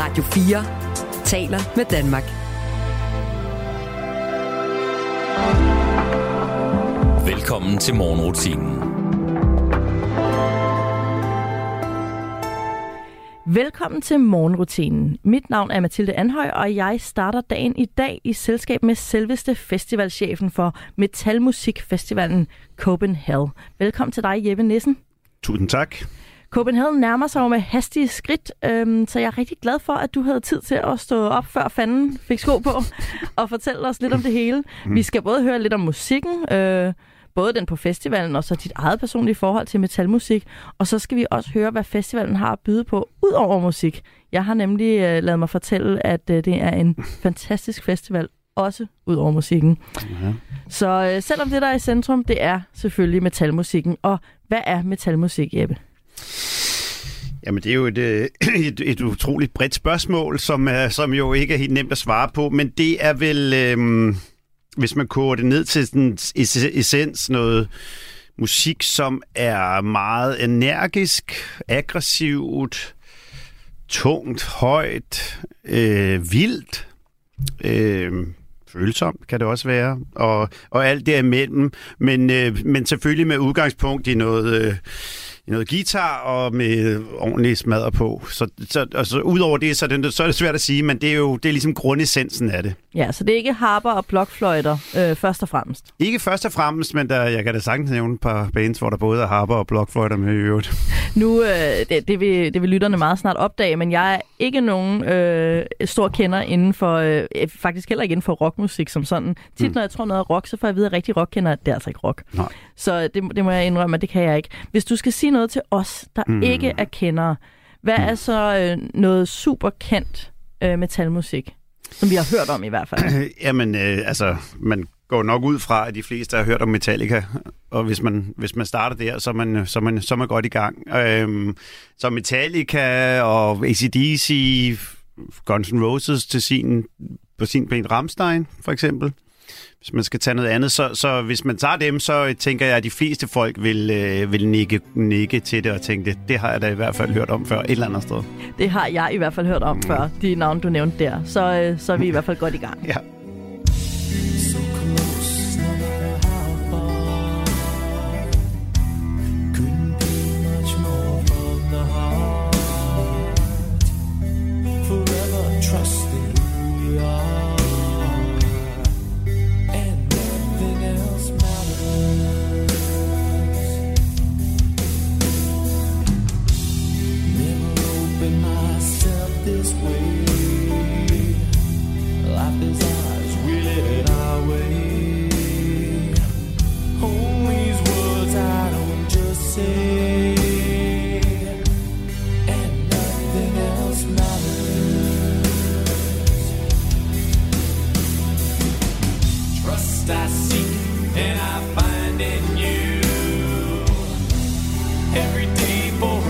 Radio 4 taler med Danmark. Velkommen til morgenrutinen. Velkommen til morgenrutinen. Mit navn er Mathilde Anhøj, og jeg starter dagen i dag i selskab med selveste festivalchefen for Metalmusikfestivalen Copenhagen. Velkommen til dig, Jeppe Nissen. Tusind tak. Copenhagen nærmer sig jo med hastige skridt, øhm, så jeg er rigtig glad for, at du havde tid til at stå op før fanden fik sko på og fortælle os lidt om det hele. Mm. Vi skal både høre lidt om musikken, øh, både den på festivalen og så dit eget personlige forhold til metalmusik, og så skal vi også høre, hvad festivalen har at byde på ud over musik. Jeg har nemlig øh, lavet mig fortælle, at øh, det er en fantastisk festival, også ud over musikken. Ja. Så øh, selvom det, der er i centrum, det er selvfølgelig metalmusikken. Og hvad er metalmusik, Jeppe? Jamen, det er jo et, øh, et, et utroligt bredt spørgsmål, som, som jo ikke er helt nemt at svare på, men det er vel, øhm, hvis man koger det ned til den essens, noget musik, som er meget energisk, aggressivt, tungt, højt, øh, vildt, øh, følsomt kan det også være, og, og alt derimellem, men, øh, men selvfølgelig med udgangspunkt i noget... Øh, noget guitar og med ordentlig smadre på. Så, så altså, udover det, så er det, så er det svært at sige, men det er jo det er ligesom grundessensen af det. Ja, så det er ikke harper og blokfløjter øh, først og fremmest? Ikke først og fremmest, men der, jeg kan da sagtens nævne et par bands, hvor der både er harper og blokfløjter med i øvrigt. Nu, øh, det, det, vil, det vil lytterne meget snart opdage, men jeg er ikke nogen øh, stor kender inden for, øh, faktisk heller ikke inden for rockmusik som sådan. Tit mm. når jeg tror noget er rock, så får jeg at vide, at rigtig rock kender, at det er altså ikke rock. Nej. Så det, det må jeg indrømme, at det kan jeg ikke. Hvis du skal sige noget til os, der mm. ikke er kendere, hvad mm. er så øh, noget super kendt øh, metalmusik? Som vi har hørt om i hvert fald. Jamen, øh, altså, man går nok ud fra, at de fleste har hørt om Metallica, og hvis man, hvis man starter der, så er man, så er man, så er man godt i gang. Øhm, så Metallica og ACDC, Guns N' Roses til sin, på sin ben Ramstein, for eksempel hvis man skal tage noget andet. Så, så hvis man tager dem, så tænker jeg, at de fleste folk vil, øh, vil nikke, nikke til det og tænke, det, det har jeg da i hvert fald hørt om før et eller andet sted. Det har jeg i hvert fald hørt om mm. før, de navne, du nævnte der. Så, øh, så er vi i hvert fald godt i gang. Ja. every day for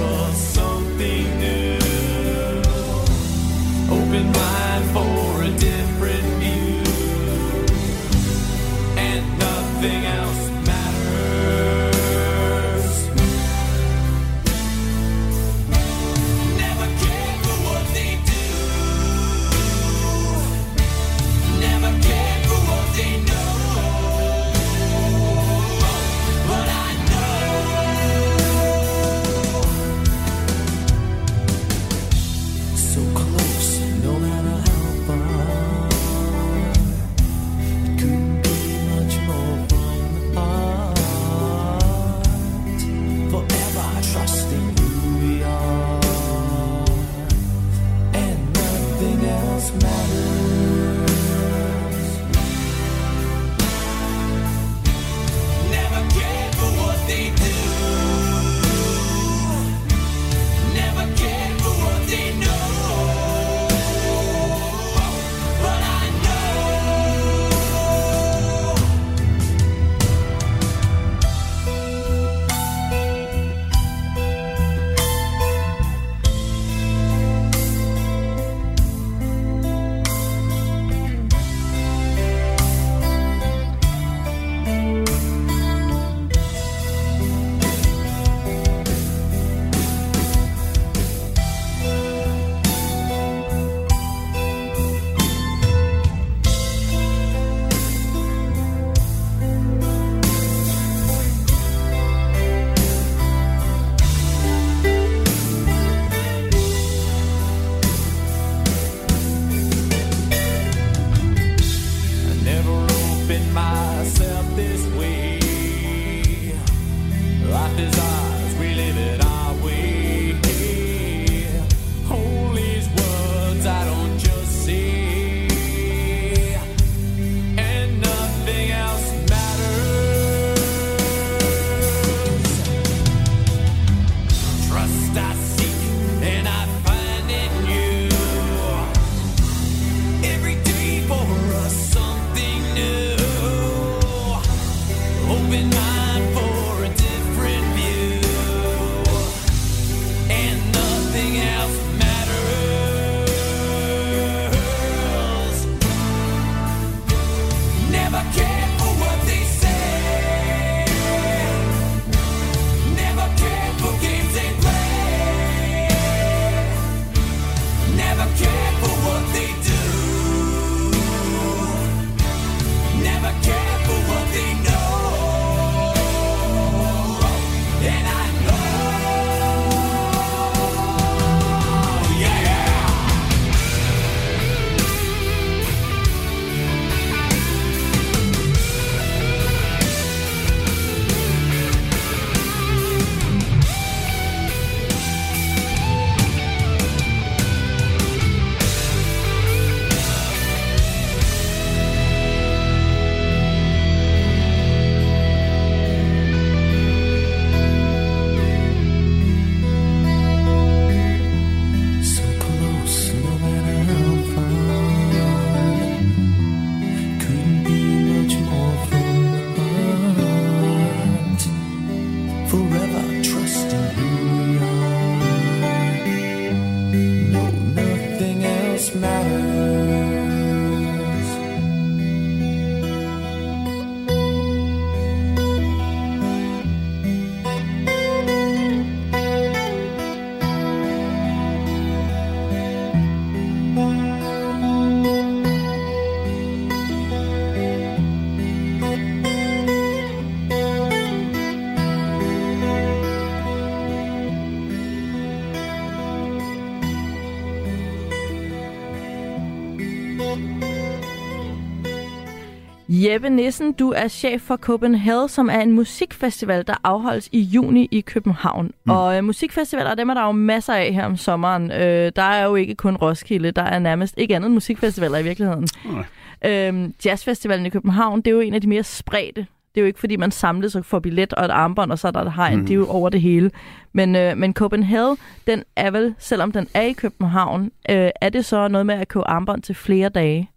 Jeppe Nissen, du er chef for Copenhagen, som er en musikfestival, der afholdes i juni i København. Mm. Og øh, musikfestivaler, dem er der jo masser af her om sommeren. Øh, der er jo ikke kun Roskilde, der er nærmest ikke andet musikfestivaler i virkeligheden. Mm. Øh, Jazzfestivalen i København, det er jo en af de mere spredte. Det er jo ikke, fordi man samles og får billet og et armbånd, og så er der et hegn. Mm. Det er jo over det hele. Men, øh, men Copenhagen, den er vel, selvom den er i København, øh, er det så noget med at købe armbånd til flere dage?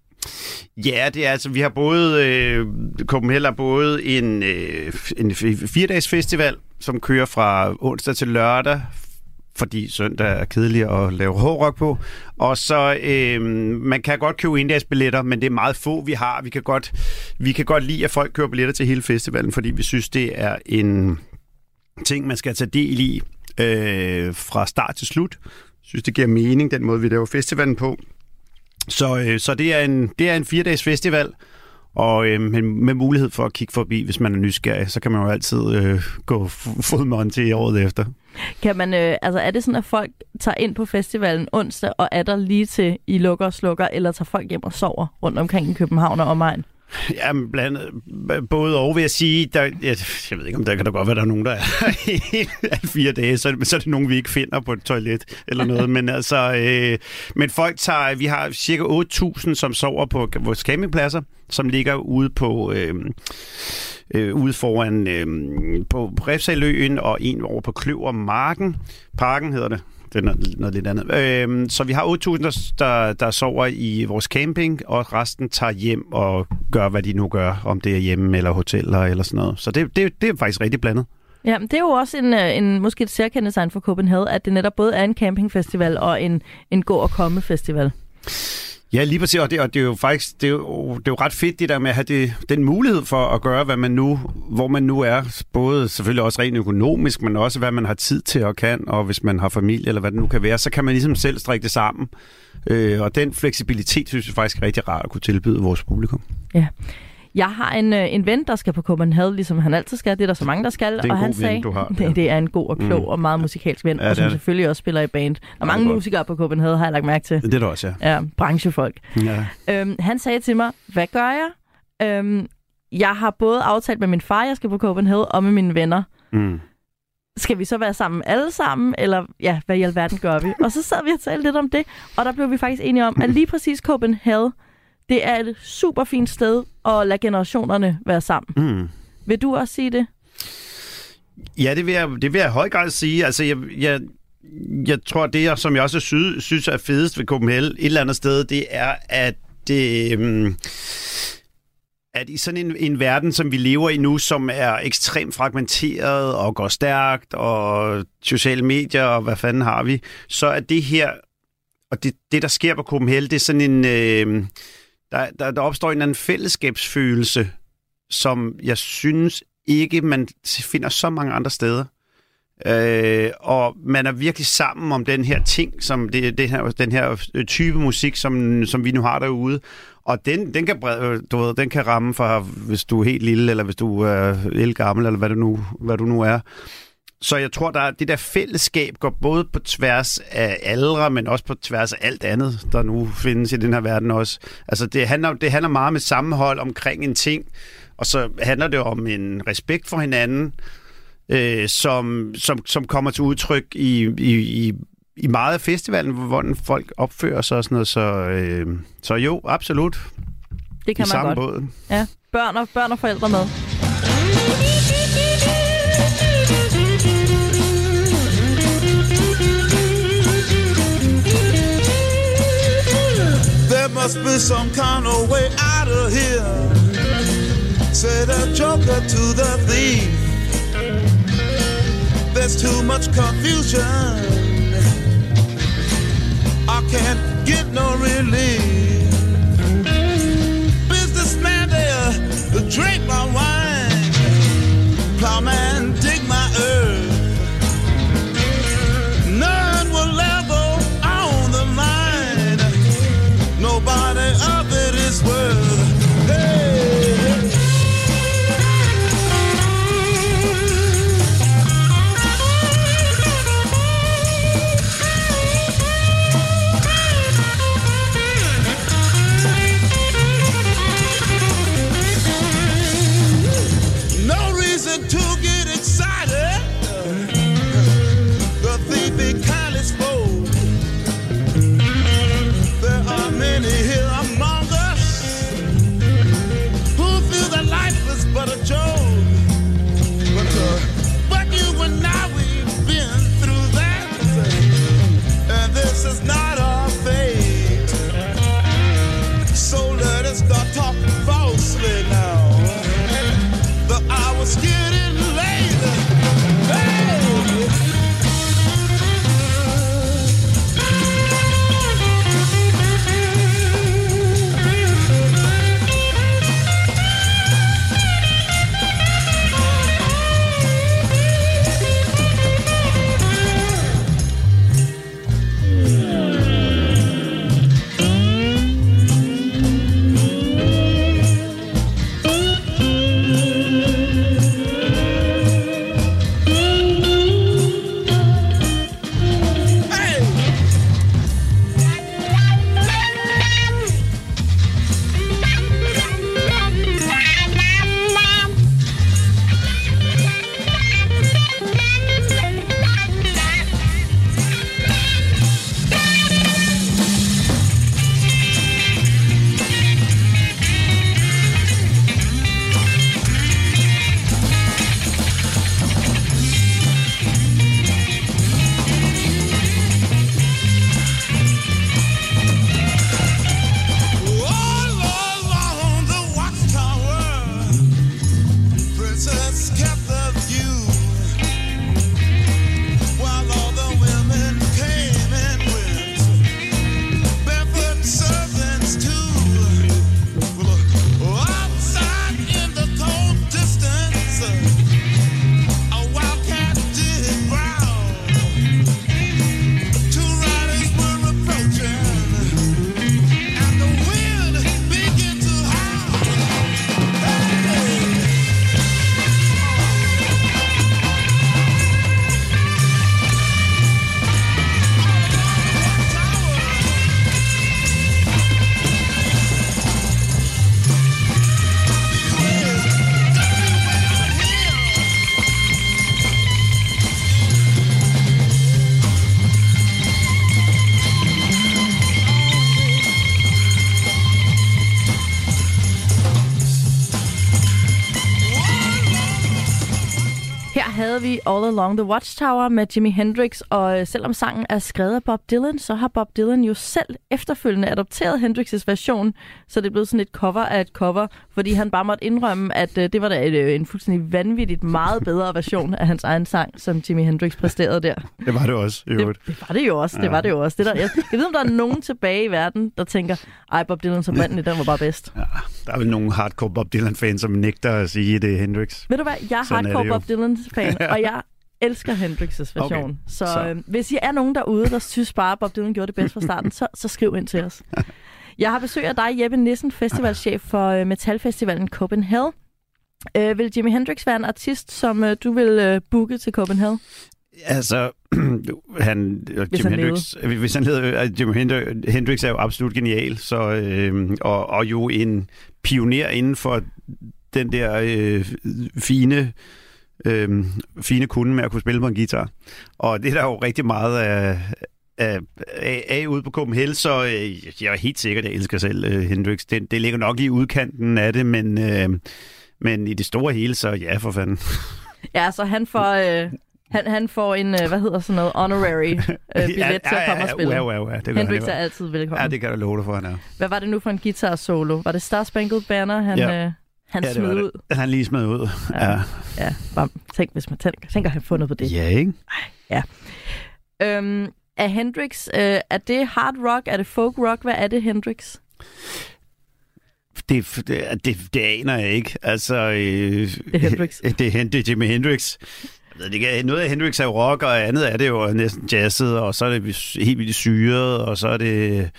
Ja, det er altså, vi har både, øh, Copenhagen har både en, øh, en fire-dages festival, som kører fra onsdag til lørdag, fordi søndag er kedelig at lave hårdrock på. Og så, øh, man kan godt købe billetter, men det er meget få, vi har. Vi kan, godt, vi kan godt lide, at folk køber billetter til hele festivalen, fordi vi synes, det er en ting, man skal tage del i øh, fra start til slut. Jeg synes, det giver mening, den måde, vi laver festivalen på. Så, øh, så det er en, det er en fire-dages festival, og øh, med, med mulighed for at kigge forbi, hvis man er nysgerrig, så kan man jo altid øh, gå fodmånd til året efter. Kan man, øh, altså er det sådan, at folk tager ind på festivalen onsdag og er der lige til I lukker og slukker, eller tager folk hjem og sover rundt omkring i København og omegn? Ja, blandt både og vil jeg sige, der, jeg, jeg ved ikke, om der kan da godt være, der er nogen, der er helt fire dage, så, så er det nogen, vi ikke finder på et toilet eller noget, men altså, øh, men folk tager, vi har cirka 8.000, som sover på vores campingpladser, som ligger ude på, øh, øh, ude foran øh, på Refsaløen og en over på Kløvermarken. Parken hedder det det er noget, lidt andet. Øhm, så vi har 8.000, der, der sover i vores camping, og resten tager hjem og gør, hvad de nu gør, om det er hjemme eller hoteller eller sådan noget. Så det, det, det er faktisk rigtig blandet. Ja, det er jo også en, øh, en måske et særkendetegn for Copenhagen, at det netop både er en campingfestival og en, en gå- og komme-festival. Ja, lige præcis, og det, og det er jo faktisk det er jo, det er jo ret fedt det der med at have det, den mulighed for at gøre, hvad man nu, hvor man nu er, både selvfølgelig også rent økonomisk, men også hvad man har tid til og kan, og hvis man har familie eller hvad det nu kan være, så kan man ligesom selv strikke det sammen. Øh, og den fleksibilitet synes jeg faktisk er rigtig rart at kunne tilbyde vores publikum. Ja. Jeg har en, øh, en ven, der skal på Copenhagen, ligesom han altid skal. Det er der så mange, der skal. Det er og han ven, sagde, du har. Det, det er en god og klog mm. og meget musikalsk ven, ja, og som selvfølgelig også spiller i band. Der er mange musikere på Copenhagen, har jeg lagt mærke til. Det er der også, ja. Ja, branchefolk. Ja. Øhm, han sagde til mig, hvad gør jeg? Øhm, jeg har både aftalt med min far, jeg skal på Copenhagen, og med mine venner. Mm skal vi så være sammen alle sammen, eller ja, hvad i alverden gør vi? Og så sad vi og talte lidt om det, og der blev vi faktisk enige om, at lige præcis Copenhagen, det er et super fint sted at lade generationerne være sammen. Mm. Vil du også sige det? Ja, det vil jeg, det vil jeg i høj grad sige. Altså, jeg, jeg, jeg tror, det, som jeg også synes, synes er fedest ved Copenhagen et eller andet sted, det er, at det... Um, at i sådan en, en verden, som vi lever i nu, som er ekstremt fragmenteret og går stærkt, og sociale medier, og hvad fanden har vi, så er det her, og det, det der sker på Copenhagen, det er sådan en... Øh, der, der, der opstår en anden fællesskabsfølelse, som jeg synes ikke, man finder så mange andre steder. Øh, og man er virkelig sammen om den her ting, som det, det her, den her øh, type musik, som, som vi nu har derude. Og den, den, kan, du ved, den kan ramme for, hvis du er helt lille, eller hvis du er øh, helt gammel, eller hvad du nu, hvad du nu er. Så jeg tror, der det der fællesskab går både på tværs af aldre, men også på tværs af alt andet, der nu findes i den her verden også. Altså det handler, det handler meget med sammenhold omkring en ting, og så handler det om en respekt for hinanden, øh, som, som, som kommer til udtryk i, i, i, i meget af festivalen, hvor folk opfører sig og sådan noget. Så, øh, så jo, absolut. Det kan I man godt. Båd. Ja, børn og, børn og forældre med. Must be some kind of way out of here. Said a joker to the thief. There's too much confusion. I can't get no relief. Businessman there, drink my wine. Plowman, dig my earth. Hørte vi All Along the Watchtower med Jimi Hendrix, og øh, selvom sangen er skrevet af Bob Dylan, så har Bob Dylan jo selv efterfølgende adopteret Hendrix' version, så det er blevet sådan et cover af et cover, fordi han bare måtte indrømme, at øh, det var da et, øh, en fuldstændig vanvittigt meget bedre version af hans egen sang, som Jimi Hendrix præsterede der. Det var det også, i øvrigt. Det, det var det jo også, det ja. var det jo også. Det der, jeg, jeg ved, om der er nogen tilbage i verden, der tænker, ej, Bob Dylan som den var bare bedst. Ja, der er vel nogle hardcore Bob Dylan-fans, som nægter at sige, at det er Hendrix. Ved du hvad, jeg er Sådan hardcore er Bob Dylan-fan, og jeg elsker Hendrix' version. Okay. Så, så. Øh, hvis I er nogen derude, der synes bare, Bob Dylan gjorde det bedst fra starten, så, så skriv ind til os. Jeg har besøg af dig, Jeppe Nissen, festivalchef for øh, Metalfestivalen Copenhagen. Øh, vil Jimi Hendrix være en artist, som øh, du vil øh, booke til Copenhagen? Altså, han, hvis Jimi han Hendrix, levede. hvis han hedder, Jimi Hendrix er jo absolut genial, så, øh, og, og jo en pioner inden for den der øh, fine øh, fine kunde med at kunne spille på en guitar. Og det er der jo rigtig meget af, af, af, af ude på Copenhagen, så øh, jeg er helt sikker, at jeg elsker selv øh, Hendrix. Det, det ligger nok i udkanten af det, men, øh, men i det store hele, så ja, for fanden. Ja, så han får... Øh... Han, han får en, øh, hvad hedder sådan noget, honorary øh, billet ja, til at komme ja, ja, og spille. Ja, ja, ja, det Hendrix er altid velkommen. Ja, det kan jeg love dig for, han er. Hvad var det nu for en guitar solo? Var det Star Spangled Banner, han... Ja. Øh, han ja, smed ud. Han lige smed ud. Ja. ja. ja. Bare tænk, hvis man tænker, tænker han fundet på det. Ja, ikke? Ej, ja. Øhm, er Hendrix, øh, er det hard rock? Er det folk rock? Hvad er det, Hendrix? Det, det, det, det aner jeg ikke. Altså, øh, det er Hendrix. Det, det er Jimi Hendrix. Ved ikke, noget af Hendrix er jo rock, og andet er det jo næsten jazzet, og så er det helt vildt syret, og så er det,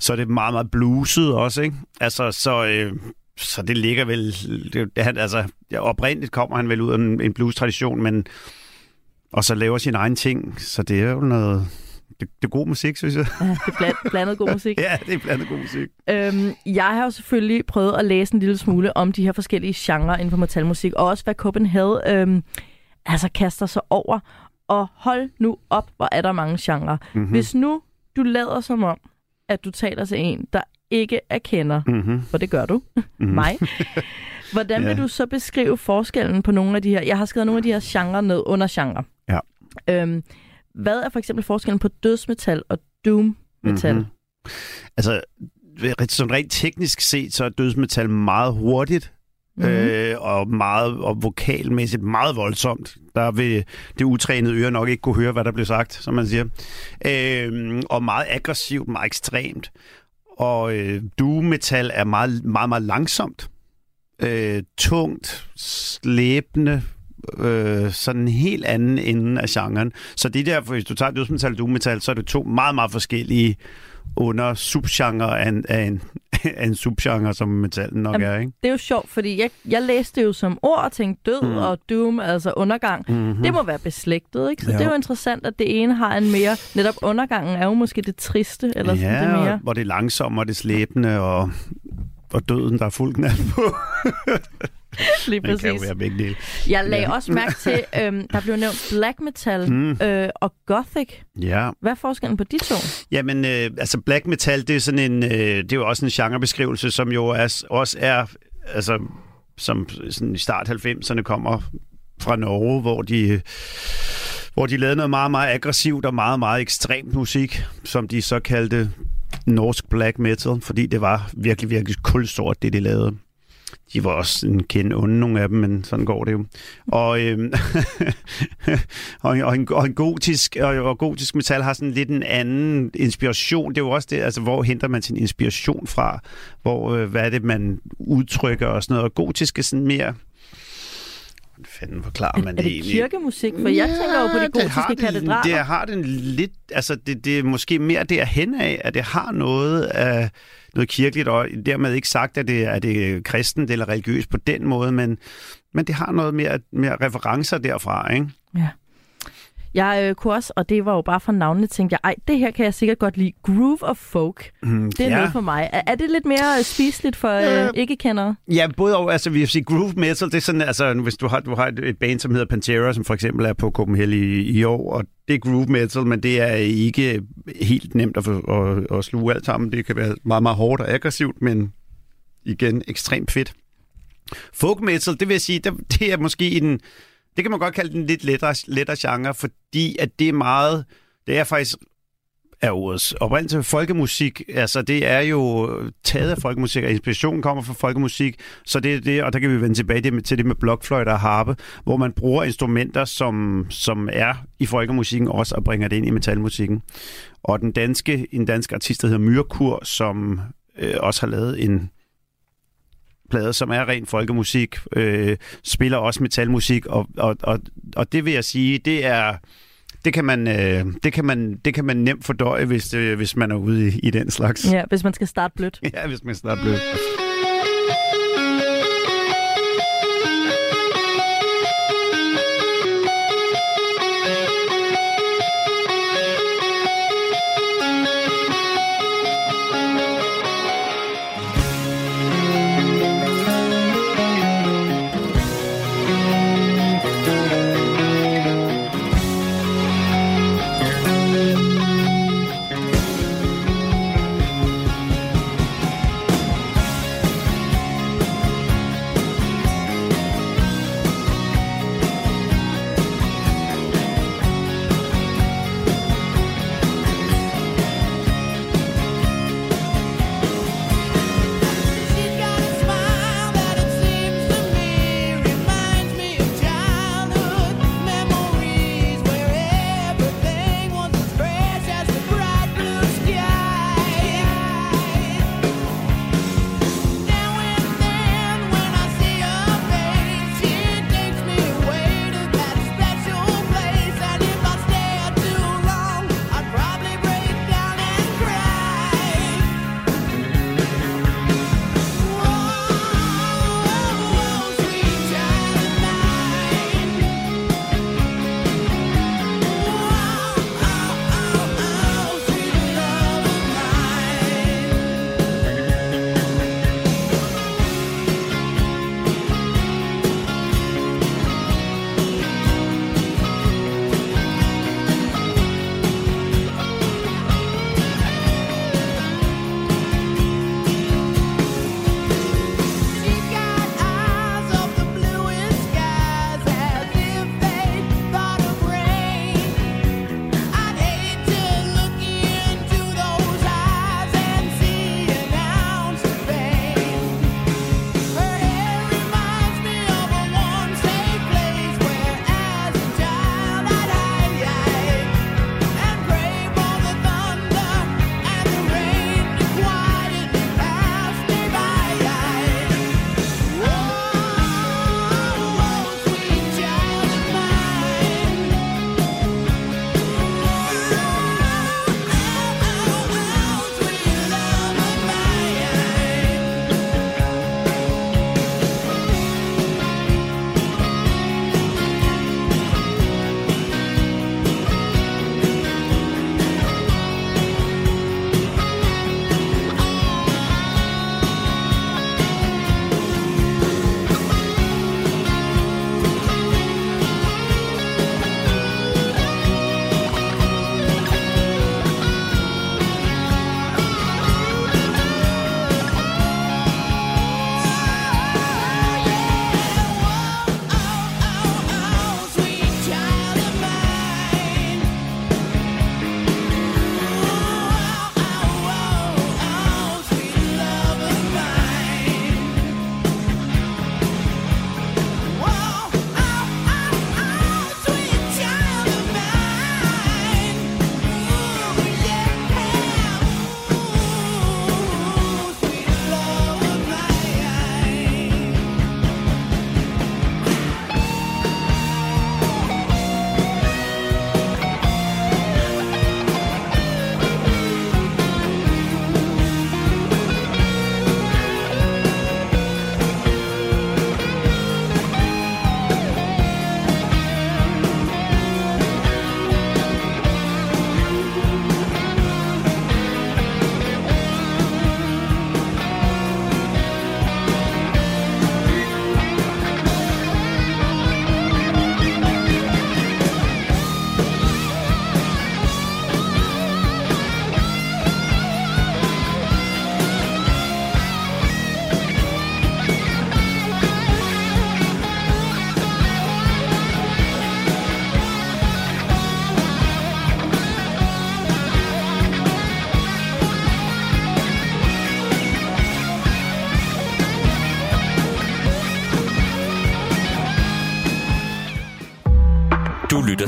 så er det meget, meget bluset også, ikke? Altså, så, øh, så det ligger vel... Det, det, altså, oprindeligt kommer han vel ud af en, en blues-tradition, men... Og så laver sin egen ting, så det er jo noget... Det, det er god musik, synes jeg. Ja, det er bland, blandet god musik. ja, det er blandet god musik. Øhm, jeg har jo selvfølgelig prøvet at læse en lille smule om de her forskellige genrer inden for metalmusik, og også hvad Copenhagen øhm, altså kaster sig over. Og hold nu op, hvor er der mange genrer. Mm-hmm. Hvis nu du lader som om, at du taler til en, der ikke erkender, mm-hmm. for det gør du, mm-hmm. mig. Hvordan vil ja. du så beskrive forskellen på nogle af de her... Jeg har skrevet nogle af de her genrer ned under genre. Ja. Øhm, hvad er for eksempel forskellen på dødsmetal og doom-metal? Mm-hmm. Altså, sådan rent teknisk set, så er dødsmetal meget hurtigt, mm-hmm. øh, og meget og vokalmæssigt meget voldsomt. Der vil det utrænede øre nok ikke kunne høre, hvad der bliver sagt, som man siger. Øh, og meget aggressivt, meget ekstremt. Og øh, doom-metal er meget, meget, meget langsomt. Øh, tungt, slæbende, øh, sådan en helt anden ende af genren. Så det der, hvis du tager dødsmetal og doom-metal, så er det to meget, meget forskellige under subgenre af en, af en, af en subgenre, som metallen nok Jamen, er, ikke? Det er jo sjovt, fordi jeg, jeg læste det jo som ord og tænkte død mm. og doom, altså undergang. Mm-hmm. Det må være beslægtet, ikke? Så jo. det er jo interessant, at det ene har en mere... Netop undergangen er jo måske det triste, eller ja, sådan det mere... hvor det er langsomt og det slæbende, og, og døden, der er fuld knald på. Lige præcis. Det kan jo være begge dele. Jeg lagde ja. også mærke til, øhm, der blev nævnt black metal mm. øh, og gothic. Ja. Hvad er forskellen på de to? Jamen, øh, altså black metal, det er sådan en, øh, det er jo også en genrebeskrivelse, som jo er, også er, altså, som sådan i start 90'erne kommer fra Norge, hvor de hvor de lavede noget meget, meget aggressivt og meget, meget ekstremt musik, som de så kaldte norsk black metal, fordi det var virkelig, virkelig kulsort, det de lavede de var også en kende onde, nogle af dem, men sådan går det jo. Og, øh, og, en, og, en, og en gotisk, og, og gotisk metal har sådan lidt en anden inspiration. Det er jo også det, altså hvor henter man sin inspiration fra? Hvor, øh, hvad er det, man udtrykker og sådan noget? Og gotisk er sådan mere Hvordan fanden forklarer man er, det, det kirkemusik? For jeg tænker jo på de gotiske katedraler. Det har den lidt... Altså, det, det er måske mere derhen af, at det har noget af noget kirkeligt, og dermed ikke sagt, at det er det kristent eller religiøst på den måde, men, men det har noget mere, mere referencer derfra, ikke? Ja. Jeg øh, kunne også, og det var jo bare fra navnene, tænkte jeg, ej, det her kan jeg sikkert godt lide. Groove of folk. Mm, det er ja. noget for mig. Er, er det lidt mere spiseligt for øh, øh, ikke-kendere? Ja, både og. Altså, vi vil sige, groove metal, det er sådan, altså, hvis du har, du har et, et band, som hedder Pantera, som for eksempel er på Copenhagen i, i år, og det er groove metal, men det er ikke helt nemt at, at, at sluge alt sammen. Det kan være meget, meget hårdt og aggressivt, men igen ekstremt fedt. Folk metal, det vil sige, det, det er måske en det kan man godt kalde den lidt lettere, lettere genre, fordi at det er meget, det er faktisk er ordets oprindelse folkemusik. Altså, det er jo taget af folkemusik, og inspirationen kommer fra folkemusik. Så det er det, og der kan vi vende tilbage til det med blokfløjter og harpe, hvor man bruger instrumenter, som, som er i folkemusikken også, og bringer det ind i metalmusikken. Og den danske, en dansk artist, der hedder Myrkur, som øh, også har lavet en plade, som er ren folkemusik, øh, spiller også metalmusik, og, og, og, og det vil jeg sige, det er det kan man, øh, det kan man, det kan man nemt fordøje, hvis, øh, hvis man er ude i, i den slags. Ja, hvis man skal starte blødt. ja, hvis man skal starte blødt.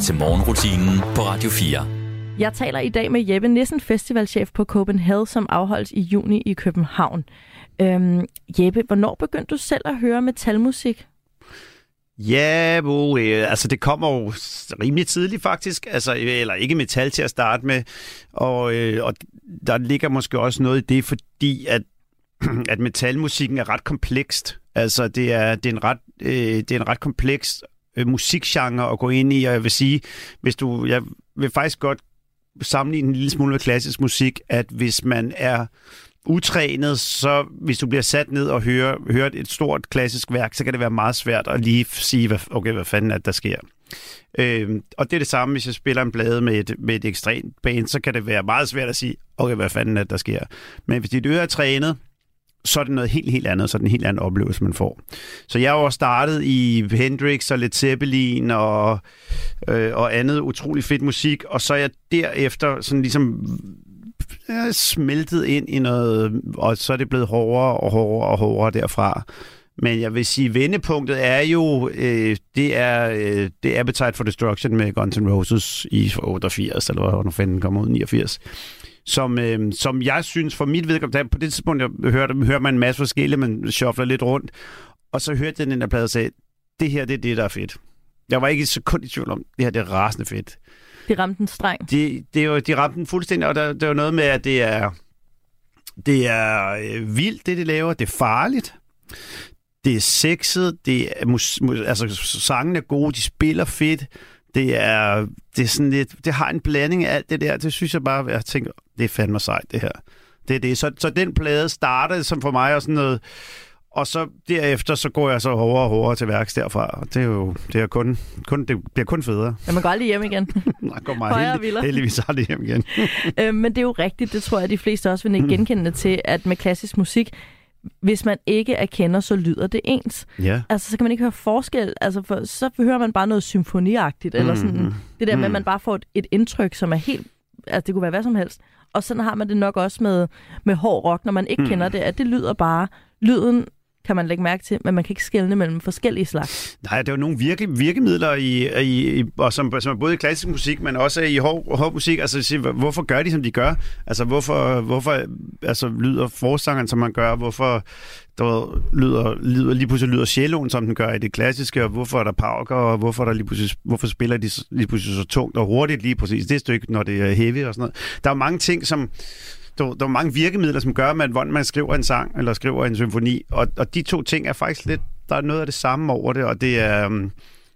Til morgenrutinen på Radio 4. Jeg taler i dag med Jeppe Nissen, festivalchef på Copenhagen, som afholdes i juni i København. Øhm, Jeppe, hvornår begyndte du selv at høre metalmusik? Ja, bo, øh, altså det kommer jo rimelig tidligt faktisk, altså, eller ikke metal til at starte med, og, øh, og der ligger måske også noget i det, fordi at, at metalmusikken er ret komplekst. Altså det er, det er en ret, øh, det er en ret kompleks øh, musikgenre at gå ind i, og jeg vil sige, hvis du, jeg vil faktisk godt sammenligne en lille smule med klassisk musik, at hvis man er utrænet, så hvis du bliver sat ned og hører, hører et stort klassisk værk, så kan det være meget svært at lige sige, hvad, okay, hvad fanden er det, der sker. Øh, og det er det samme, hvis jeg spiller en plade med et, med et ekstremt band, så kan det være meget svært at sige, okay, hvad fanden er det, der sker. Men hvis dit øre er trænet, så er det noget helt, helt andet, så er det en helt anden oplevelse, man får. Så jeg har jo startet i Hendrix og Led Zeppelin og, øh, og andet utrolig fedt musik, og så er jeg derefter sådan ligesom er smeltet ind i noget, og så er det blevet hårdere og hårdere og hårdere derfra. Men jeg vil sige, vendepunktet er jo, øh, det er øh, det er Appetite for Destruction med Guns N' Roses i 88, eller hvor fanden kom ud, 89 som, øh, som jeg synes, for mit vedkommende, på det tidspunkt, jeg hørte, hører man en masse forskellige, man shuffler lidt rundt, og så hørte jeg den der plade og sagde, det her, det er det, der er fedt. Jeg var ikke et sekund i tvivl om, det her, det er rasende fedt. De ramte den streng. De, det er jo, de ramte den fuldstændig, og der, der er jo noget med, at det er, det er øh, vildt, det de laver. Det er farligt. Det er sexet. Det er, mus, mus, altså, sangene er gode. De spiller fedt. Det er, det er sådan lidt, det har en blanding af alt det der. Det synes jeg bare, jeg tænker, det er fandme sejt, det her. Det er det. Så, så den plade startede som for mig og sådan noget, og så derefter, så går jeg så hårdere og hårdere til værks derfra. Det er jo det er kun, kun, det bliver kun federe. Ja, man går aldrig hjem igen. Nej, går mig heldig, heldigvis aldrig hjem igen. øh, men det er jo rigtigt, det tror jeg, de fleste også vil genkende til, at med klassisk musik, hvis man ikke erkender, så lyder det ens. Ja. Altså, så kan man ikke høre forskel. Altså, for, så hører man bare noget symfoniagtigt, mm-hmm. eller sådan. Det der med, at man bare får et, et indtryk, som er helt... Altså, det kunne være hvad som helst. Og sådan har man det nok også med, med hård rock, når man ikke mm. kender det, at det lyder bare... Lyden kan man lægge mærke til, men man kan ikke skelne mellem forskellige slags. Nej, der er jo nogle virke, virkemidler, i, i, og som, som er både i klassisk musik, men også i hård, hård musik. Altså, hvorfor gør de, som de gør? Altså, hvorfor, hvorfor altså, lyder forsangeren, som man gør? Hvorfor der lyder, lyder, lige pludselig lyder celloen, som den gør i det klassiske, og hvorfor er der pauker, og hvorfor, er der lige pludselig, hvorfor spiller de lige pludselig så tungt og hurtigt lige præcis det stykke, når det er heavy og sådan noget. Der er mange ting, som, der, der er mange virkemidler, som gør, at hvordan man skriver en sang eller skriver en symfoni, og, og de to ting er faktisk lidt, der er noget af det samme over det, og det er, um,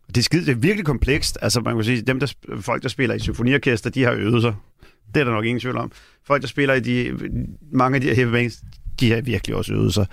det er, skide, det er virkelig komplekst. Altså man kan sige, dem der, folk, der spiller i symfoniorkester, de har øvet sig. Det er der nok ingen tvivl om. Folk, der spiller i de, mange af de her heavy bands, de har virkelig også øvet sig.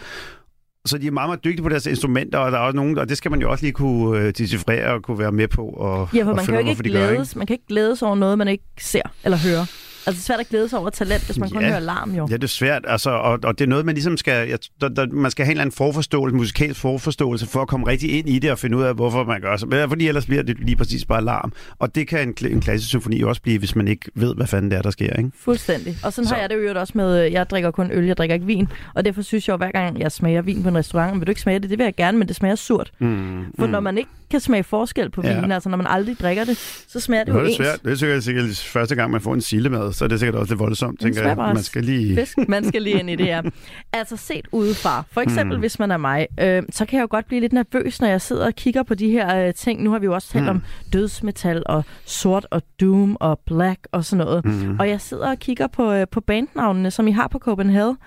Så de er meget, meget dygtige på deres instrumenter, og der er også nogen, og det skal man jo også lige kunne uh, decifrere og kunne være med på. Og, ja, for og man, kan jo ikke glædes, man kan ikke glædes over noget, man ikke ser eller hører. Altså, det er svært at glæde sig over talent, hvis man ja. kun hører larm, jo. Ja, det er svært, altså, og, og det er noget, man ligesom skal... Jeg, der, der, man skal have en eller anden forforståelse, musikalsk forforståelse, for at komme rigtig ind i det og finde ud af, hvorfor man gør så. Fordi ellers bliver det lige præcis bare larm. Og det kan en, en klassisk symfoni også blive, hvis man ikke ved, hvad fanden det er, der sker, ikke? Fuldstændig. Og sådan så. har jeg det jo også med, jeg drikker kun øl, jeg drikker ikke vin. Og derfor synes jeg jo, hver gang jeg smager vin på en restaurant, vil du ikke smage det? Det vil jeg gerne, men det smager surt. Mm, for mm. når man ikke kan smage forskel på ja. vin, altså når man aldrig drikker det, så smager det, det jo ens. Svært. Det er sikkert, sikkert første gang, man får en sillemad, så er det sikkert også det voldsomt, tænker jeg. Man skal lige... Fisk. Man skal lige ind i det her. Altså set udefra. For eksempel, mm. hvis man er mig, øh, så kan jeg jo godt blive lidt nervøs, når jeg sidder og kigger på de her øh, ting. Nu har vi jo også talt mm. om dødsmetal og sort og doom og black og sådan noget. Mm. Og jeg sidder og kigger på, øh, på bandnavnene, som I har på Copenhagen.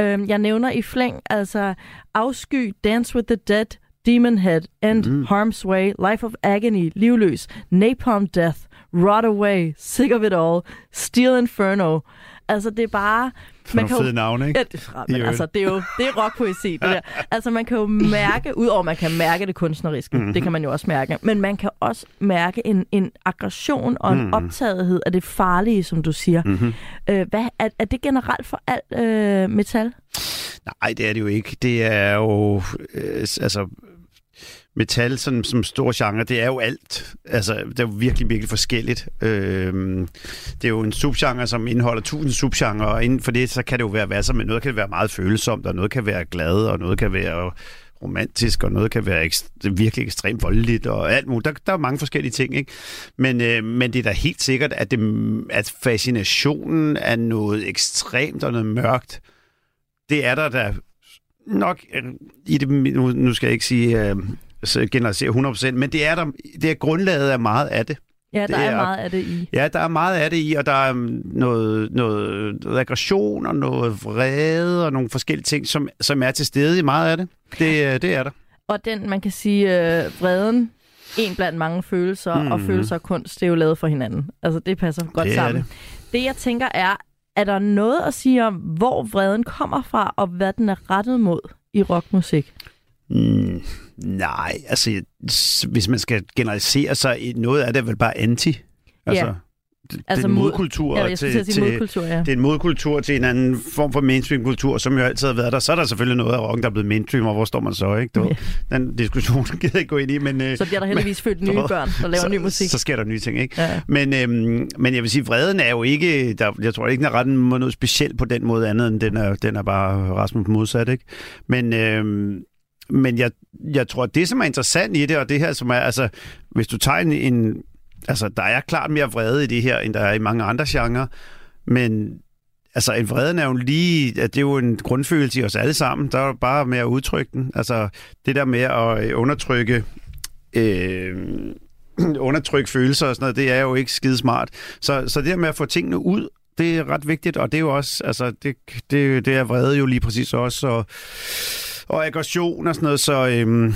Øh, jeg nævner i flæng, altså Afsky, Dance with the Dead, Demon Head, End, mm. Harm's Way, Life of Agony, Livløs, Napalm Death, Rot Away, Sick of It All, Steel Inferno. Altså, det er bare... Man kan jo, navn, ikke? Ja, det, men altså, det er jo det er rockpoesi, det der. Altså, man kan jo mærke, udover man kan mærke det kunstneriske, mm-hmm. det kan man jo også mærke, men man kan også mærke en, en aggression og en mm. optagethed af det farlige, som du siger. Mm-hmm. Øh, hvad, er, er det generelt for alt øh, metal? Nej, det er det jo ikke. Det er jo... Øh, altså, metal som, som stor genre, det er jo alt. Altså, det er jo virkelig, virkelig forskelligt. Øh, det er jo en subgenre, som indeholder tusind subgenre, og inden for det, så kan det jo være hvad som Noget kan være meget følsomt, og noget kan være glad, og noget kan være romantisk, og noget kan være ekst- virkelig ekstremt voldeligt, og alt muligt. Der, der er mange forskellige ting, ikke? Men, øh, men det er da helt sikkert, at, det, at fascinationen af noget ekstremt og noget mørkt, det er der da nok øh, i det, nu, nu skal jeg ikke sige, øh, generalisere 100%, men det er der, det er grundlaget af meget af det. Ja, der Det er, er- meget af det i. Ja, der er meget af det i, og der er noget, noget, noget aggression og noget vrede og nogle forskellige ting, som, som er til stede i meget af det. Det, øh, det er der. Og den, man kan sige, øh, vreden, en blandt mange følelser, mm. og Mhm. følelser og kunst, det er jo lavet for hinanden. Altså, det passer godt Det sammen. Det. det, jeg tænker er, er der noget at sige om, hvor vreden kommer fra, og hvad den er rettet mod i rockmusik? Mm, nej, altså hvis man skal generalisere sig, i noget af det er vel bare anti. Altså, Ja. det, Altså det er en mod- modkultur Ja, til til, modkultur, ja. det er en modkultur til en anden form for mainstream-kultur, som jo altid har været der. Så er der selvfølgelig noget af rocken, der er blevet mainstream, og hvor står man så, ikke? Du, Ja. Den diskussion gider jeg ikke gå ind i, men... øh, Så bliver der heldigvis født nye børn, der laver så, ny musik. Så sker der nye ting, ikke? Ja. Men, øhm, men jeg vil sige, vreden er jo ikke, der, jeg tror ikke, den er retten mod noget specielt på den måde andet, end den er, den er bare Rasmus modsat, ikke? Men, øhm, men jeg, jeg tror, at det, som er interessant i det, og det her, som er, altså, hvis du tager en, en altså, der er klart mere vrede i det her, end der er i mange andre genrer, men altså, en vreden er jo lige, at det er jo en grundfølelse i os alle sammen, der er jo bare med at udtrykke den. Altså, det der med at øh, undertrykke øh, undertrykke følelser og sådan noget, det er jo ikke skide smart. Så, så det der med at få tingene ud, det er ret vigtigt, og det er jo også, altså, det, det, det er vrede jo lige præcis også, og, og aggression og sådan noget, så øhm,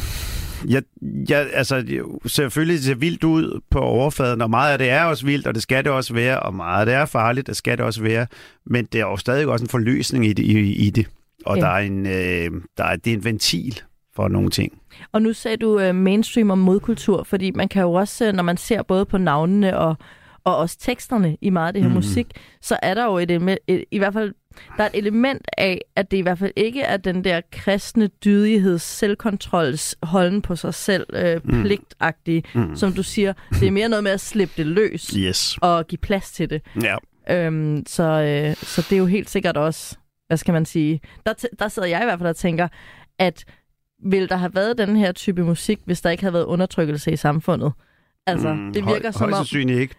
jeg, jeg, altså, selvfølgelig ser vildt ud på overfladen, og meget af det er også vildt, og det skal det også være, og meget af det er farligt, det skal det også være, men det er jo stadig også en forløsning i det. I, i det. Og Ja. der er en, øh, der er, det er en ventil for nogle ting. Og nu sagde du uh, mainstream og modkultur, fordi man kan jo også, øh, når man ser både på navnene og, og også teksterne i meget af det her mm. musik, så er der jo et, element, et, i hvert fald der er et element af, at det i hvert fald ikke er den der kristne dydigheds, selvkontrols, holden på sig selv, øh, Mm. pligtagtige, Mm. som du siger. Det er mere noget med at slippe det løs Yes. og give plads til det. Ja. Øhm, så, øh, så det er jo helt sikkert også, hvad skal man sige, der, der sidder jeg i hvert fald og tænker, at vil der have været den her type musik, hvis der ikke havde været undertrykkelse i samfundet? Altså, mm, det virker høj, som om... sandsynligt ikke.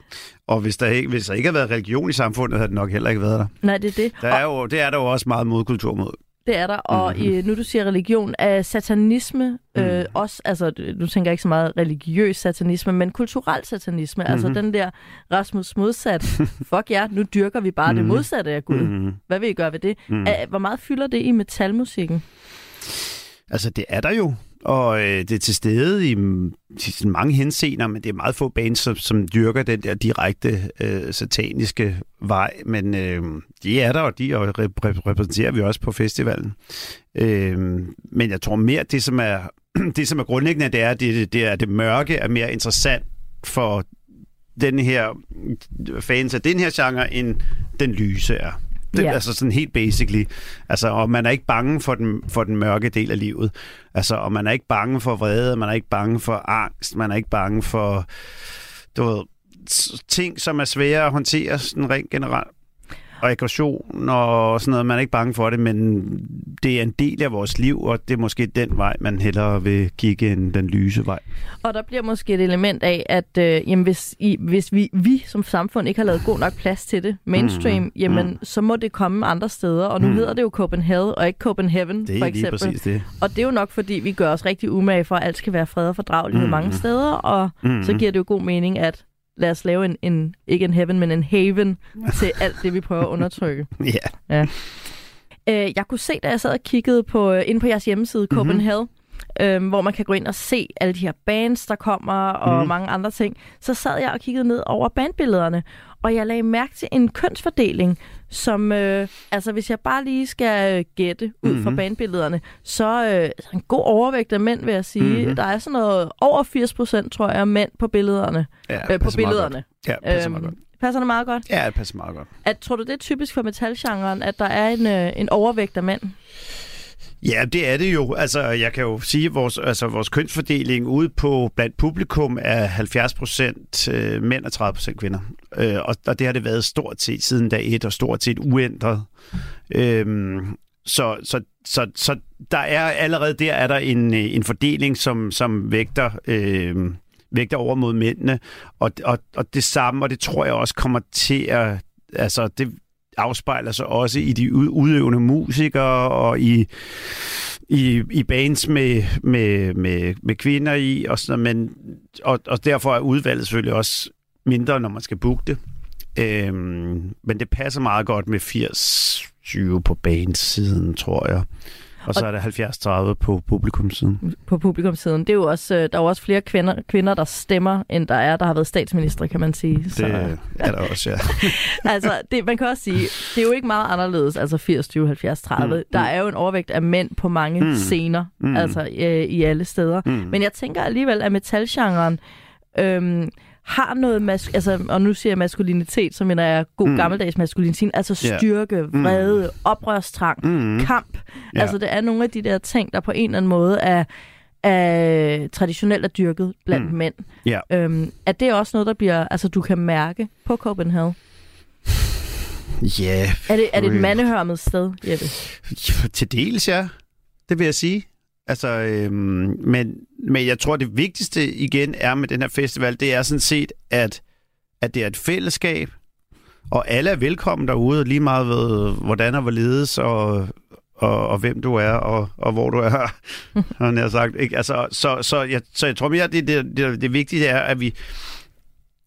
Og hvis der, ikke, hvis der ikke havde været religion i samfundet, havde det nok heller ikke været der. Nej, det er det. der er jo, det er der jo også meget modkultur mod. Det er der, og Mhm. i, nu du siger religion, er satanisme øh, Mhm. også, altså du tænker ikke så meget religiøs satanisme, men kulturel satanisme, altså Mhm. den der Rasmus modsat, fuck ja, nu dyrker vi bare det Mhm. modsatte af Gud. Mm. Hvad vil I gøre ved det? Mm. Æ, hvor meget fylder det i metalmusikken? Altså, det er der jo. Og øh, det er til stede i, mm, i mange henseender, men det er meget få bands, som, som dyrker den der direkte øh, sataniske vej. Men øh, de er der, og de og rep- rep- repræsenterer vi også på festivalen. Øh, men jeg tror mere, det som er, det, som er grundlæggende, det er, at det, det er det mørke er mere interessant for den her fans af den her genre, end den lyse er. Det, Ja. Altså sådan helt basically. Altså, og man er ikke bange for den, for den mørke del af livet. Altså, og man er ikke bange for vrede, man er ikke bange for angst, man er ikke bange for, du ved, ting, som er svære at håndtere sådan rent generelt. Og aggression og sådan noget, man er ikke bange for det, men det er en del af vores liv, og det er måske den vej, man hellere vil kigge end den lyse vej. Og der bliver måske et element af, at øh, jamen, hvis, I, hvis vi, vi som samfund ikke har lavet god nok plads til det, mainstream, Mm, jamen mm. så må det komme andre steder. Og nu Mm. hedder det jo Copenhagen og ikke Copenhagen, Det for er lige eksempel. præcis det. Og det er jo nok, fordi vi gør os rigtig umage for, at alt skal være fred og fordragelighed Mm. mange steder. Og mm. så giver det jo god mening, at lad os lave en, en ikke en heaven, men en haven til alt det, vi prøver at undertrykke. Ja. Øh, jeg kunne se, da jeg sad og kiggede på, øh, inde på jeres hjemmeside, Mhm. Copenhagen, øh, hvor man kan gå ind og se alle de her bands, der kommer, og Mhm. mange andre ting, så sad jeg og kiggede ned over bandbillederne, og jeg lagde mærke til en kønsfordeling, som, øh, altså hvis jeg bare lige skal øh, gætte ud fra Mhm. bandbillederne, så øh, en god overvægt af mænd, vil jeg sige. Mhm. Der er sådan noget over 80 procent, tror jeg, mænd på billederne. ja Øh, på billederne. Ja, passer meget godt. passer det meget godt? Ja, det passer meget godt. At, tror du, det er typisk for metalgenren, at der er en, øh, en overvægt af mænd? Ja, det er det jo. Altså, jeg kan jo sige, at vores, altså, vores kønsfordeling ude på blandt publikum er 70 procent øh, mænd og 30 procent kvinder. Øh, og, og det har det været stort set siden dag et, og stort set uændret. Øh, så, så så, så der er allerede der er der en, øh, en fordeling, som, som vægter, øh, vægter over mod mændene. Og, og, og det samme, og det tror jeg også kommer til at... Altså, det afspejler sig også i de udøvende musikere og i, i, i bands med, med, med, med kvinder i. Og, sådan, men, og, og derfor er udvalget selvfølgelig også mindre, når man skal booke det. Øhm, men det passer meget godt med 80-20 på bandsiden, tror jeg. Og så er der 70-30 på publikumsiden. På publikumsiden. Det er jo også, øh, der er jo også flere kvinder, kvinder, der stemmer, end der er, der har været statsminister, kan man sige. Så. Det er der også, ja. altså, det, man kan også sige, det er jo ikke meget anderledes, altså 80, 20, 70, 30. Mm, der mm. er jo en overvægt af mænd på mange mm, scener, mm, altså øh, i alle steder. Mm. Men jeg tænker alligevel, at metalgenren... Øh, har noget, mas- altså, og nu siger jeg maskulinitet, så mener jeg god mm. gammeldags maskulinitet, altså styrke, yeah. vrede, mm. oprørstrang, mm. kamp. Yeah. Altså det er nogle af de der ting, der på en eller anden måde er, er traditionelt er dyrket blandt mm. mænd. Yeah. Øhm, er det også noget, der bliver, altså du kan mærke på Copenhagen? Ja. Yeah. Er det, er det et mandehørmet sted, Jeppe? Til dels, ja. Det vil jeg sige. Altså, øhm, men, men jeg tror, det vigtigste igen er med den her festival, det er sådan set, at, at det er et fællesskab, og alle er velkommen derude, lige meget ved, hvordan og hvorledes, og, og, og hvem du er, og, og hvor du er, han har sagt. Ikke? Altså, så, så, jeg, så jeg tror mere, det, det, det, det vigtige er, at vi,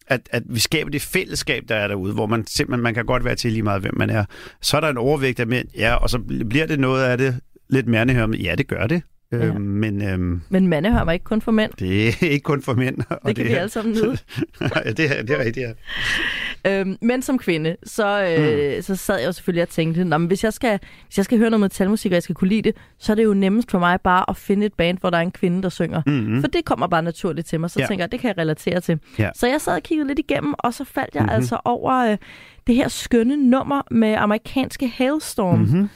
at, at vi skaber det fællesskab, der er derude, hvor man simpelthen man kan godt være til lige meget, hvem man er. Så er der en overvægt af mænd, ja, og så bliver det noget af det lidt mere Ja, det gør det. Ja. Øhm, men, øhm, men mandehør var ikke kun for mænd. Det er ikke kun for mænd. Og det kan det, vi alle sammen nyde. ja, det er, det er rigtigt, ja. Øhm, men som kvinde, så, øh, mm. så sad jeg jo selvfølgelig og tænkte, Nå, men hvis, jeg skal, hvis jeg skal høre noget metalmusik, og jeg skal kunne lide det, så er det jo nemmest for mig bare at finde et band, hvor der er en kvinde, der synger. Mm-hmm. For det kommer bare naturligt til mig. Så ja. tænker jeg, det kan jeg relatere til. Ja. Så jeg sad og kiggede lidt igennem, og så faldt jeg mm-hmm. altså over øh, det her skønne nummer med amerikanske Hailstorm. Mm-hmm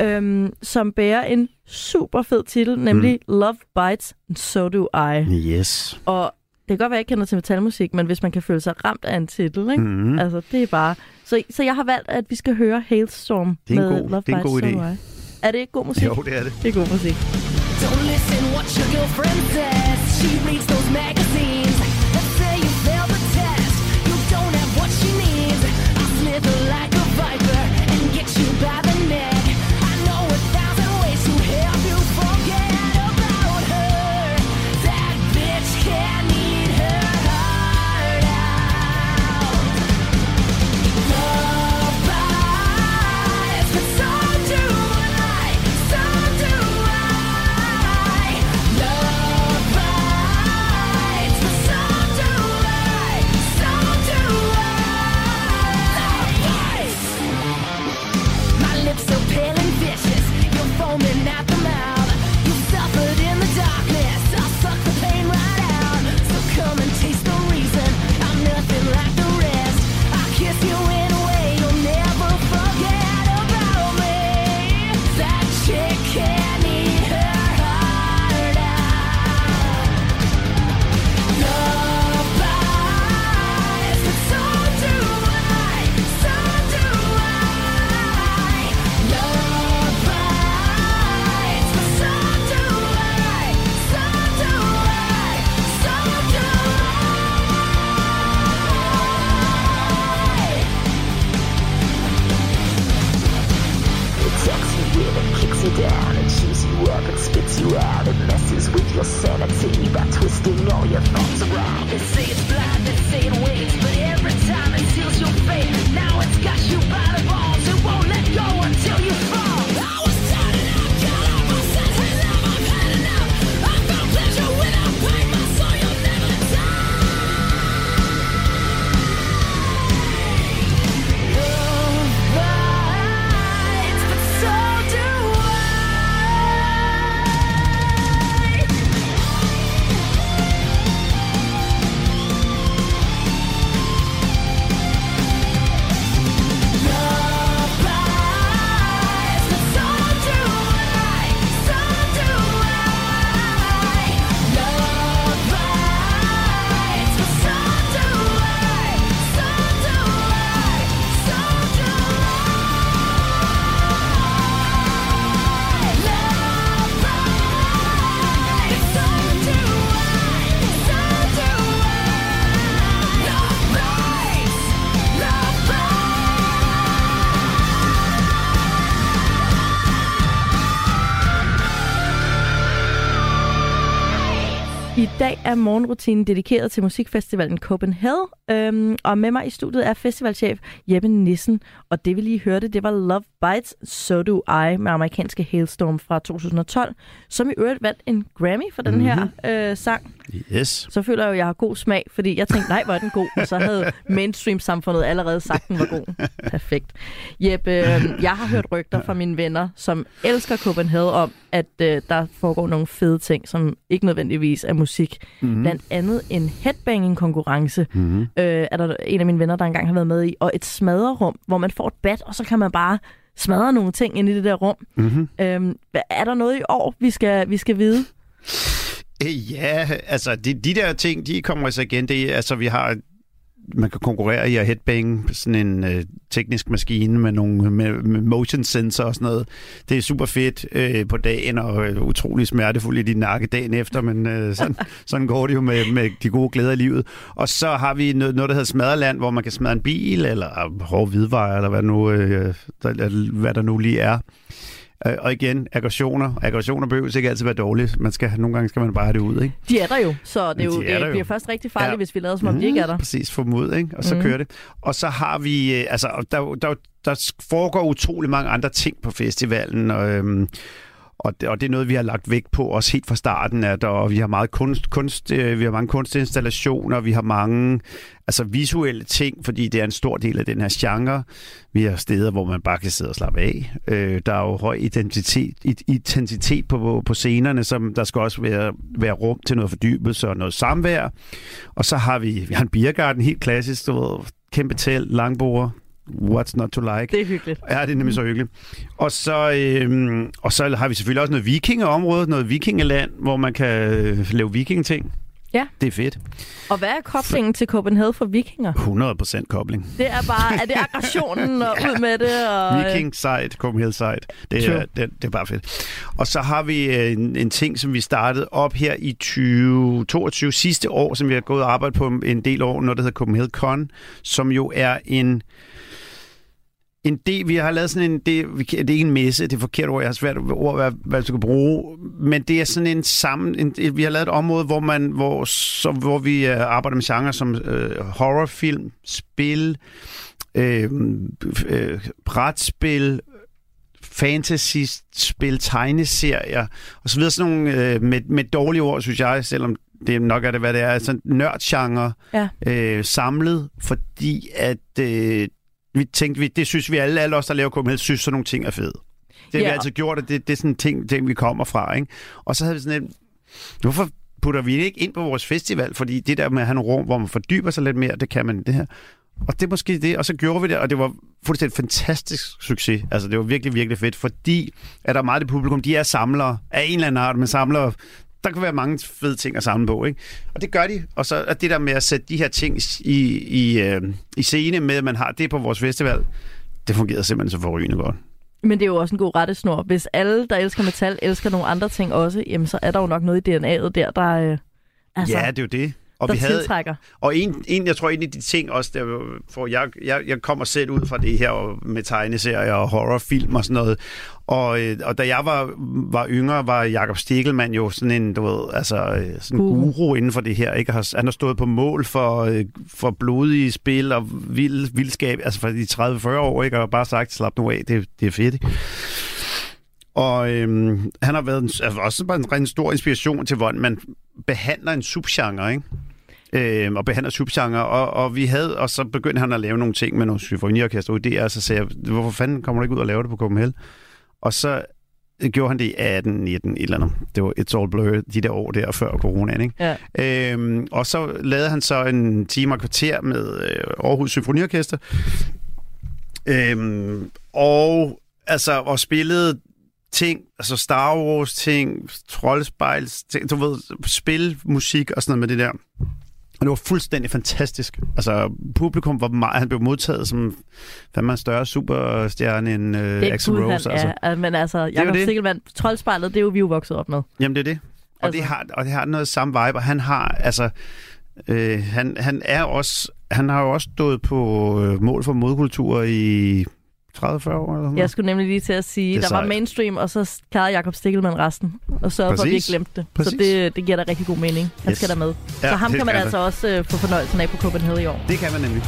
øhm, som bærer en super fed titel, nemlig mm. Love Bites, So Do I. Yes. Og det kan godt være, at jeg kender til metalmusik, men hvis man kan føle sig ramt af en titel, ikke? Mm. altså det er bare... Så, så jeg har valgt, at vi skal høre Hailstorm det er med god, Love det er en god Bites, idé. So Do I. Er det ikke god musik? Jo, det er det. Det er god musik. Don't listen what your girlfriend says. She reads those magazines your sanity by twisting all your thoughts around. They say it's blind, they say it waits, but every time it seals your er morgenrutinen dedikeret til musikfestivalen Copenhagen, øhm, og med mig i studiet er festivalchef Jeppe Nissen, og det vi lige hørte, det var Love Bites, So Do I med amerikanske Hailstorm fra 2012, som i øvrigt vandt en Grammy for den her øh, sang. Yes. Så føler jeg jo, at jeg har god smag, fordi jeg tænkte, nej, hvor er den god, og så havde mainstream-samfundet allerede sagt, den var god. Perfekt. Jeppe, øh, jeg har hørt rygter fra mine venner, som elsker Copenhagen om, at øh, der foregår nogle fede ting, som ikke nødvendigvis er musik. Mm-hmm. Blandt andet en headbanging-konkurrence, mm-hmm. øh, er der en af mine venner, der engang har været med i, og et smadrerum, hvor man får et bat, og så kan man bare smadre nogle ting ind i det der rum. Mm-hmm. Øhm, er der noget i år, vi skal, vi skal vide? Øh, Ja, altså de, de der ting, de kommer altså igen. Det, altså vi har, man kan konkurrere i at headbang sådan en øh, teknisk maskine med nogle med, med motion sensor og sådan noget. Det er super fedt øh, på dagen og øh, utrolig smertefuldt i din nakke dagen efter, men øh, sådan, sådan går det jo med, med de gode glæder i livet. Og så har vi noget, noget der hedder Smadreland, hvor man kan smadre en bil eller hårde hvidvarer, eller hvad, nu, øh, der, hvad der nu lige er. Øh, Og igen, aggressioner. Aggressioner behøver ikke altid være dårlige. Man skal, nogle gange skal man bare have det ud, ikke? De er der jo, så det, er jo, De er det jo. bliver først rigtig farligt, Ja. hvis vi lader som om, de ikke er der. Præcis, få ud, ikke? og så mm. kører det. Og så har vi, øh, altså, der, der, der foregår utrolig mange andre ting på festivalen, og, øhm, og, det, og det er noget, vi har lagt vægt på også helt fra starten at og vi har meget kunst, kunst øh, vi har mange kunstinstallationer, vi har mange altså visuelle ting, fordi det er en stor del af den her genre. Vi har steder, hvor man bare kan sidde og slappe af. Øh, der er jo høj identitet, identitet på, på scenerne, som der skal også være, være rum til noget fordybelse og noget samvær. Og så har vi, vi har en biergarten, helt klassisk, du ved, kæmpe telt, langbord, what's not to like. Det er hyggeligt. Ja, det er nemlig så hyggeligt. Og så, øhm, og så har vi selvfølgelig også noget vikingeområde, noget vikingeland, hvor man kan øh, lave vikingeting. Ja. Det er fedt. Og hvad er koblingen til Copenhagen for vikinger? 100% kobling. Det er bare, er det aggressionen og ud med det? Og, Viking site, Copenhagen site. Det er, det, det er bare fedt. Og så har vi øh, en, en ting, som vi startede op her i 2022 sidste år, som vi har gået og arbejdet på en del år, noget der hedder Copenhagen Con, som jo er en en del, vi har lavet sådan en, det, det er ikke en messe, det er forkert ord, jeg har svært ord, hvad, hvad du skal bruge, men det er sådan en sammen, en, vi har lavet et område, hvor, man, hvor, så, hvor vi øh, arbejder med genre som øh, horrorfilm, spil, øh, øh, brætspil, fantasy-spil, tegneserier og så videre. Sådan nogle øh, med, med dårlige ord, synes jeg, selvom det nok er det, hvad det er. Altså nørdgenre Ja. øh, samlet, fordi at øh, vi tænkte, vi, det synes vi alle, alle os, der laver Copenhagen, synes sådan nogle ting er fede. Det har vi Ja. altid gjort, og det, det er sådan en ting, ting, vi kommer fra. Ikke? Og så havde vi sådan en, hvorfor putter vi det ikke ind på vores festival? Fordi det der med at have nogle rum, hvor man fordyber sig lidt mere, det kan man det her. Og det er måske det, og så gjorde vi det, og det var fuldstændig fantastisk succes. Altså, det var virkelig, virkelig fedt, fordi at der er meget af det publikum, de er samlere af en eller anden art, men samlere der kan være mange fede ting at samle på, ikke? Og det gør de. Og så er det der med at sætte de her ting i, i, øh, i scene med, at man har det på vores festival, det fungerede simpelthen så forrygende godt. Men det er jo også en god rettesnor. Hvis alle, der elsker metal, elsker nogle andre ting også, jamen så er der jo nok noget i DNA'et der, der, øh, altså, ja, det er jo det. Og der vi havde, tiltrækker. Og en, en, jeg tror, en af de ting også, der, for jeg, jeg, jeg kommer selv ud fra det her med tegneserier og horrorfilm og sådan noget. Og, øh, og da jeg var, var yngre, var Jakob Stikkelmann jo sådan en, du ved, altså øh, sådan en Guru. guru inden for det her. Ikke? Han har stået på mål for, øh, for blodige spil og vild, vildskab, altså for de 30-40 år, ikke? og bare sagt, slap nu af, det, det er fedt. Ikke? Og øhm, han har været en, altså også bare en, en stor inspiration til, hvordan man behandler en subgenre, ikke? Øhm, og behandler subgenre, og, og vi havde, og så begyndte han at lave nogle ting med nogle symfoniorkester og så sagde jeg, hvorfor fanden kommer du ikke ud og lave det på Copenhagen? Og så gjorde han det i 18, 19, et eller andet. Det var It's All Blur, de der år der før coronaen, ikke? Ja. Øhm, og så lavede han så en time og kvarter med øh, Aarhus Symfoniorkester. Øhm, og altså, og spillede ting, altså Star Wars ting, troldspejls ting, du ved, spil, musik og sådan noget med det der. Og det var fuldstændig fantastisk. Altså, publikum var meget, han blev modtaget som fandme en større superstjerne end øh, han Rose. Altså. er. Men altså, det. Stikkelmann, troldspejlet, det er jo vi jo vokset op med. Jamen, det er det. Og, Altså- det har, og det har noget samme vibe, og han har, altså, øh, han, han er også, han har jo også stået på øh, mål for modkultur i 30-40 år? Eller sådan Jeg skulle nemlig lige til at sige, Det er der var sejt. mainstream, og så klarede Jakob Stikkelmann resten. Og sørgede for, at vi ikke glemte det. Præcis. Så det, det giver da rigtig god mening. Han Yes. skal der med. Ja, så ham det kan man skal altså også øh, få fornøjelsen af på Copenhagen i år. Det kan man nemlig.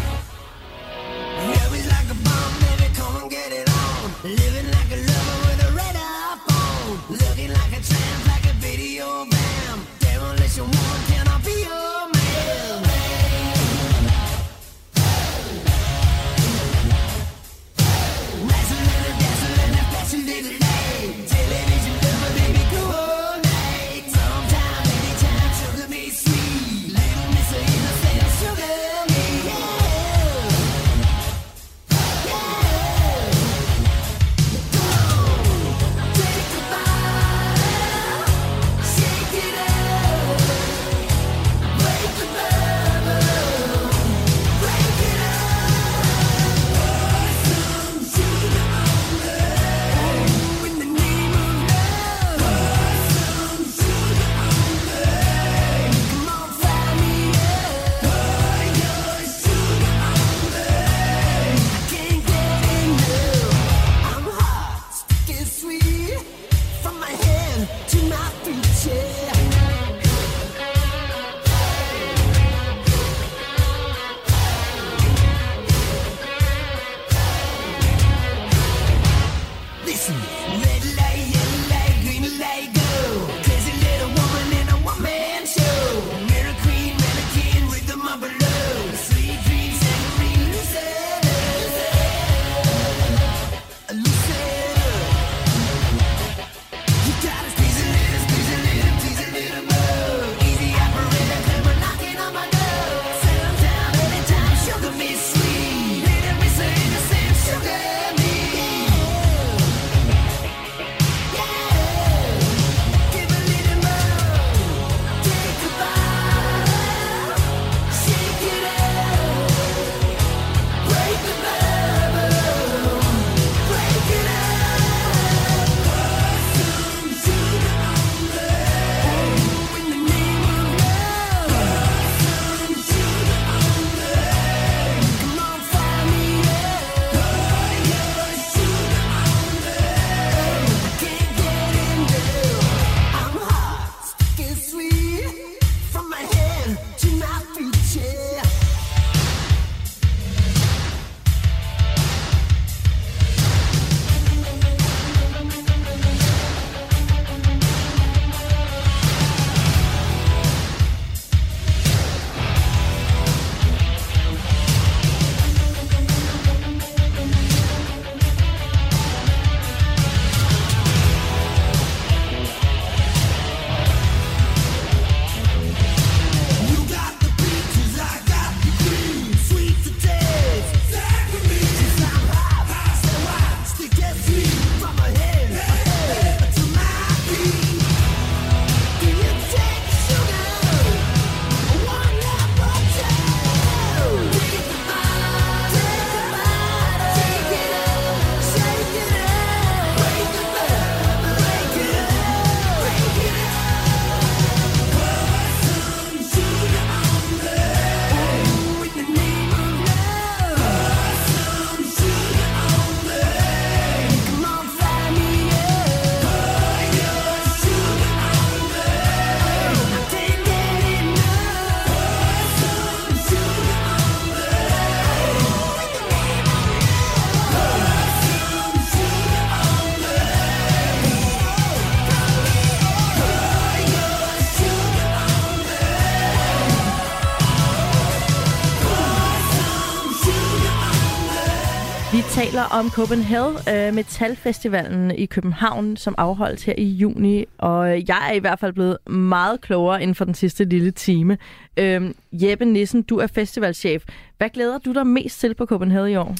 Vi taler om Copenhagen øh, Metalfestivalen i København, som afholdes her i juni. Og øh, jeg er i hvert fald blevet meget klogere inden for den sidste lille time. Øh, Jeppe Nissen, du er festivalchef. Hvad glæder du dig mest til på Copenhagen i år?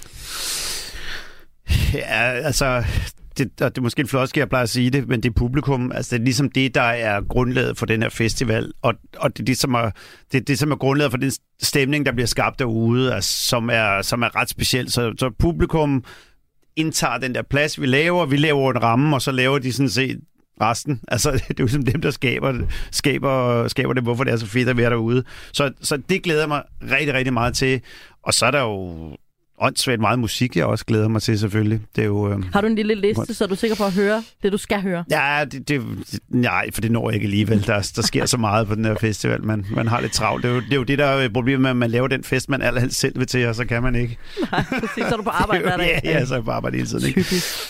Ja, altså, det, og det er måske en floskel, jeg plejer at sige det, men det er publikum. Altså, det er ligesom det, der er grundlaget for den her festival, og, og det er det, som er, det, er det, som er grundlaget for den stemning, der bliver skabt derude, altså, som, er, som er ret speciel. Så, så publikum indtager den der plads, vi laver. Vi laver en ramme, og så laver de sådan set resten. Altså, det er jo ligesom dem, der skaber, skaber, skaber det, hvorfor det er så fedt at være derude. Så, så det glæder jeg mig rigtig, rigtig meget til. Og så er der jo åndssvagt meget musik, jeg også glæder mig til selvfølgelig. Det er jo... Øh, Har du en lille liste, så er du sikker på at høre det, du skal høre? Ja, det, det, nej, for det når jeg ikke alligevel. Der, der sker så meget på den her festival. Man, man har lidt travlt. Det er, jo, det er jo det, der er problemet med, at man laver den fest, man allerhelst selv vil til, og så kan man ikke. Nej, præcis. Så er du på arbejde hver dag. ja, ja, så er jeg på arbejde hele tiden. Ikke?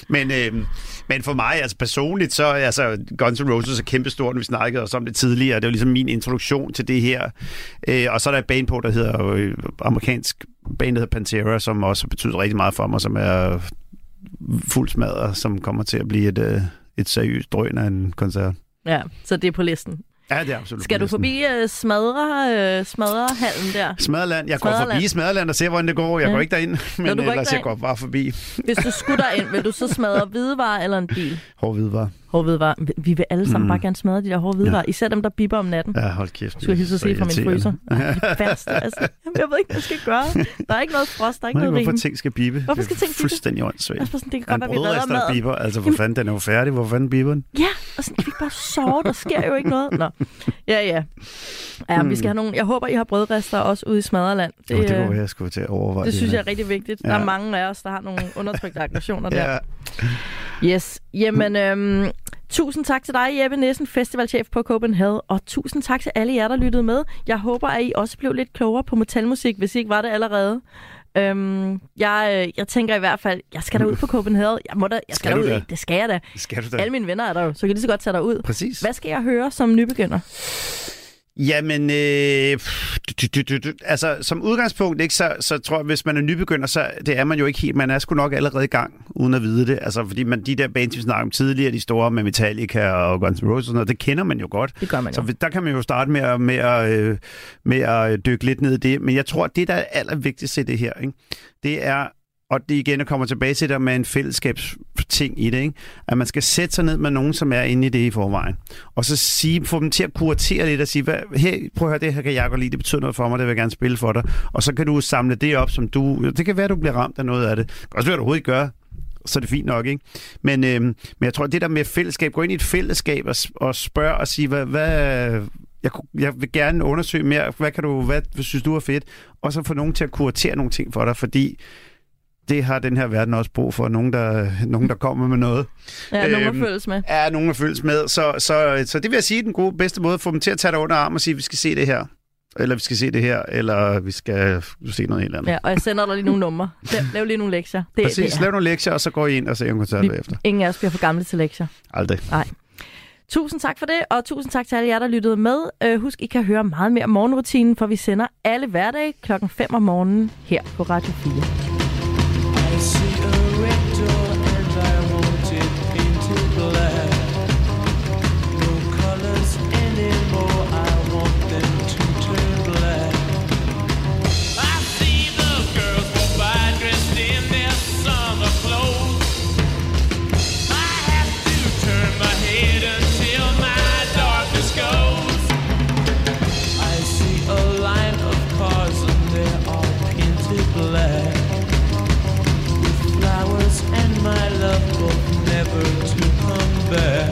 Men, øh, men for mig, altså personligt, så altså, Guns N' Roses er kæmpestort, vi snakkede også om det tidligere. Det var ligesom min introduktion til det her. Øh, og så er der et band på, der hedder øh, amerikansk bandet hedder Pantera, som også betyder rigtig meget for mig, som er fuld smadret, som kommer til at blive et, øh, et seriøst drøn af en koncert. Ja, så det er på listen. Ja, det er absolut. Skal du forbi uh, smadre, uh, smadrehallen der? Smaderland. Jeg går forbi Smaderland og ser, hvordan det går. Jeg Ja. går ikke derind, men du går ikke ellers jeg derind? går bare forbi. Hvis du skulle ind, vil du så smadre hvidevarer eller en bil? Hård hvidvar. Hårde hvidevarer. Vi- Vi vil alle sammen Mm. bare gerne smadre de der hårde hvidevarer. Især dem, der bipper om natten. Ja, hold kæft. Skulle jeg hilse at Så sige fra min fryser. Ej, det værste, altså. Jeg ved ikke, hvad jeg skal gøre. Der er ikke noget frost, der er ikke Jeg ved noget hvorfor rim. ting skal bibe. Hvorfor skal ting bippe? Fuldstændig åndssvagt. Altså, sådan, det kan godt være, vi redder maden. biber? Altså, hvor fanden, den er jo færdig. Hvor fanden biber den? Ja, og sådan, kan vi bare sove? Der sker jo ikke noget. Nå. Ja, ja. Ja, vi skal have nogle... Jeg håber, I har brødrester også ude i Smaderland. Det, jo, det øh, kunne være, jeg skulle til at overveje det synes her. jeg er rigtig vigtigt. Ja. Der er mange af os, der har nogle undertrykte aggressioner der. Ja, Yes. Jamen, øhm, tusind tak til dig, Jeppe Nissen, festivalchef på Copenhagen, og tusind tak til alle jer, der lyttede med. Jeg håber, at I også blev lidt klogere på metalmusik, hvis I ikke var det allerede. Øhm, jeg, øh, jeg tænker i hvert fald, jeg skal derud på Copenhagen. Jeg, må da, jeg skal, Skal derud. da? Det skal jeg da. skal du da. Alle mine venner er der jo, så kan lige så godt tage dig ud. Præcis. Hvad skal jeg høre som nybegynder? Jamen, øh, pff, du, du, du, du, altså som udgangspunkt, ikke, så, så tror jeg, hvis man er nybegynder, så det er man jo ikke helt. Man er sgu nok allerede i gang, uden at vide det. Altså, fordi man, de der bands, vi snakkede om tidligere, de store med Metallica og Guns N' Roses og sådan noget, det kender man jo godt. Det gør man Så jo. vi- der kan man jo starte med at, med at, øh, med at dykke lidt ned i det. Men jeg tror, det, der er allervigtigst i det her, ikke, det er, og det igen jeg kommer tilbage til der med en fællesskabsting i det, ikke? at man skal sætte sig ned med nogen, som er inde i det i forvejen. Og så sige, få dem til at kuratere lidt og sige, hvad, hey, prøv at høre, det her kan jeg godt lide, det betyder noget for mig, det vil jeg gerne spille for dig. Og så kan du samle det op, som du... Det kan være, du bliver ramt af noget af det. Det kan også være, du overhovedet ikke gør, så er det fint nok, ikke? Men, øhm, men jeg tror, det der med fællesskab, gå ind i et fællesskab og, og spørge og sige, hvad, hvad, jeg, jeg vil gerne undersøge mere, hvad, kan du, hvad, hvad synes du er fedt? Og så få nogen til at kuratere nogle ting for dig, fordi det har den her verden også brug for, nogen der, nogen, der kommer med noget. Ja, nogen Øhm, at føles med. Er nogen at føles med. Så, så, så det vil jeg sige, den gode, bedste måde at få dem til at tage dig under armen og sige, vi skal se det her. Eller vi skal se det her, eller vi skal se noget helt andet. Ja, og jeg sender dig lige nogle numre. Lav, lav lige nogle lektier. Det, Præcis, det lav nogle lektier, og så går I ind og ser en koncert bagefter. Ingen af os bliver for gamle til lektier. Aldrig. Tusind tak for det, og tusind tak til alle jer, der lyttede med. Øh, husk, I kan høre meget mere om morgenrutinen, for vi sender alle hverdage klokken 5 om morgenen her på Radio 4. See a red door there.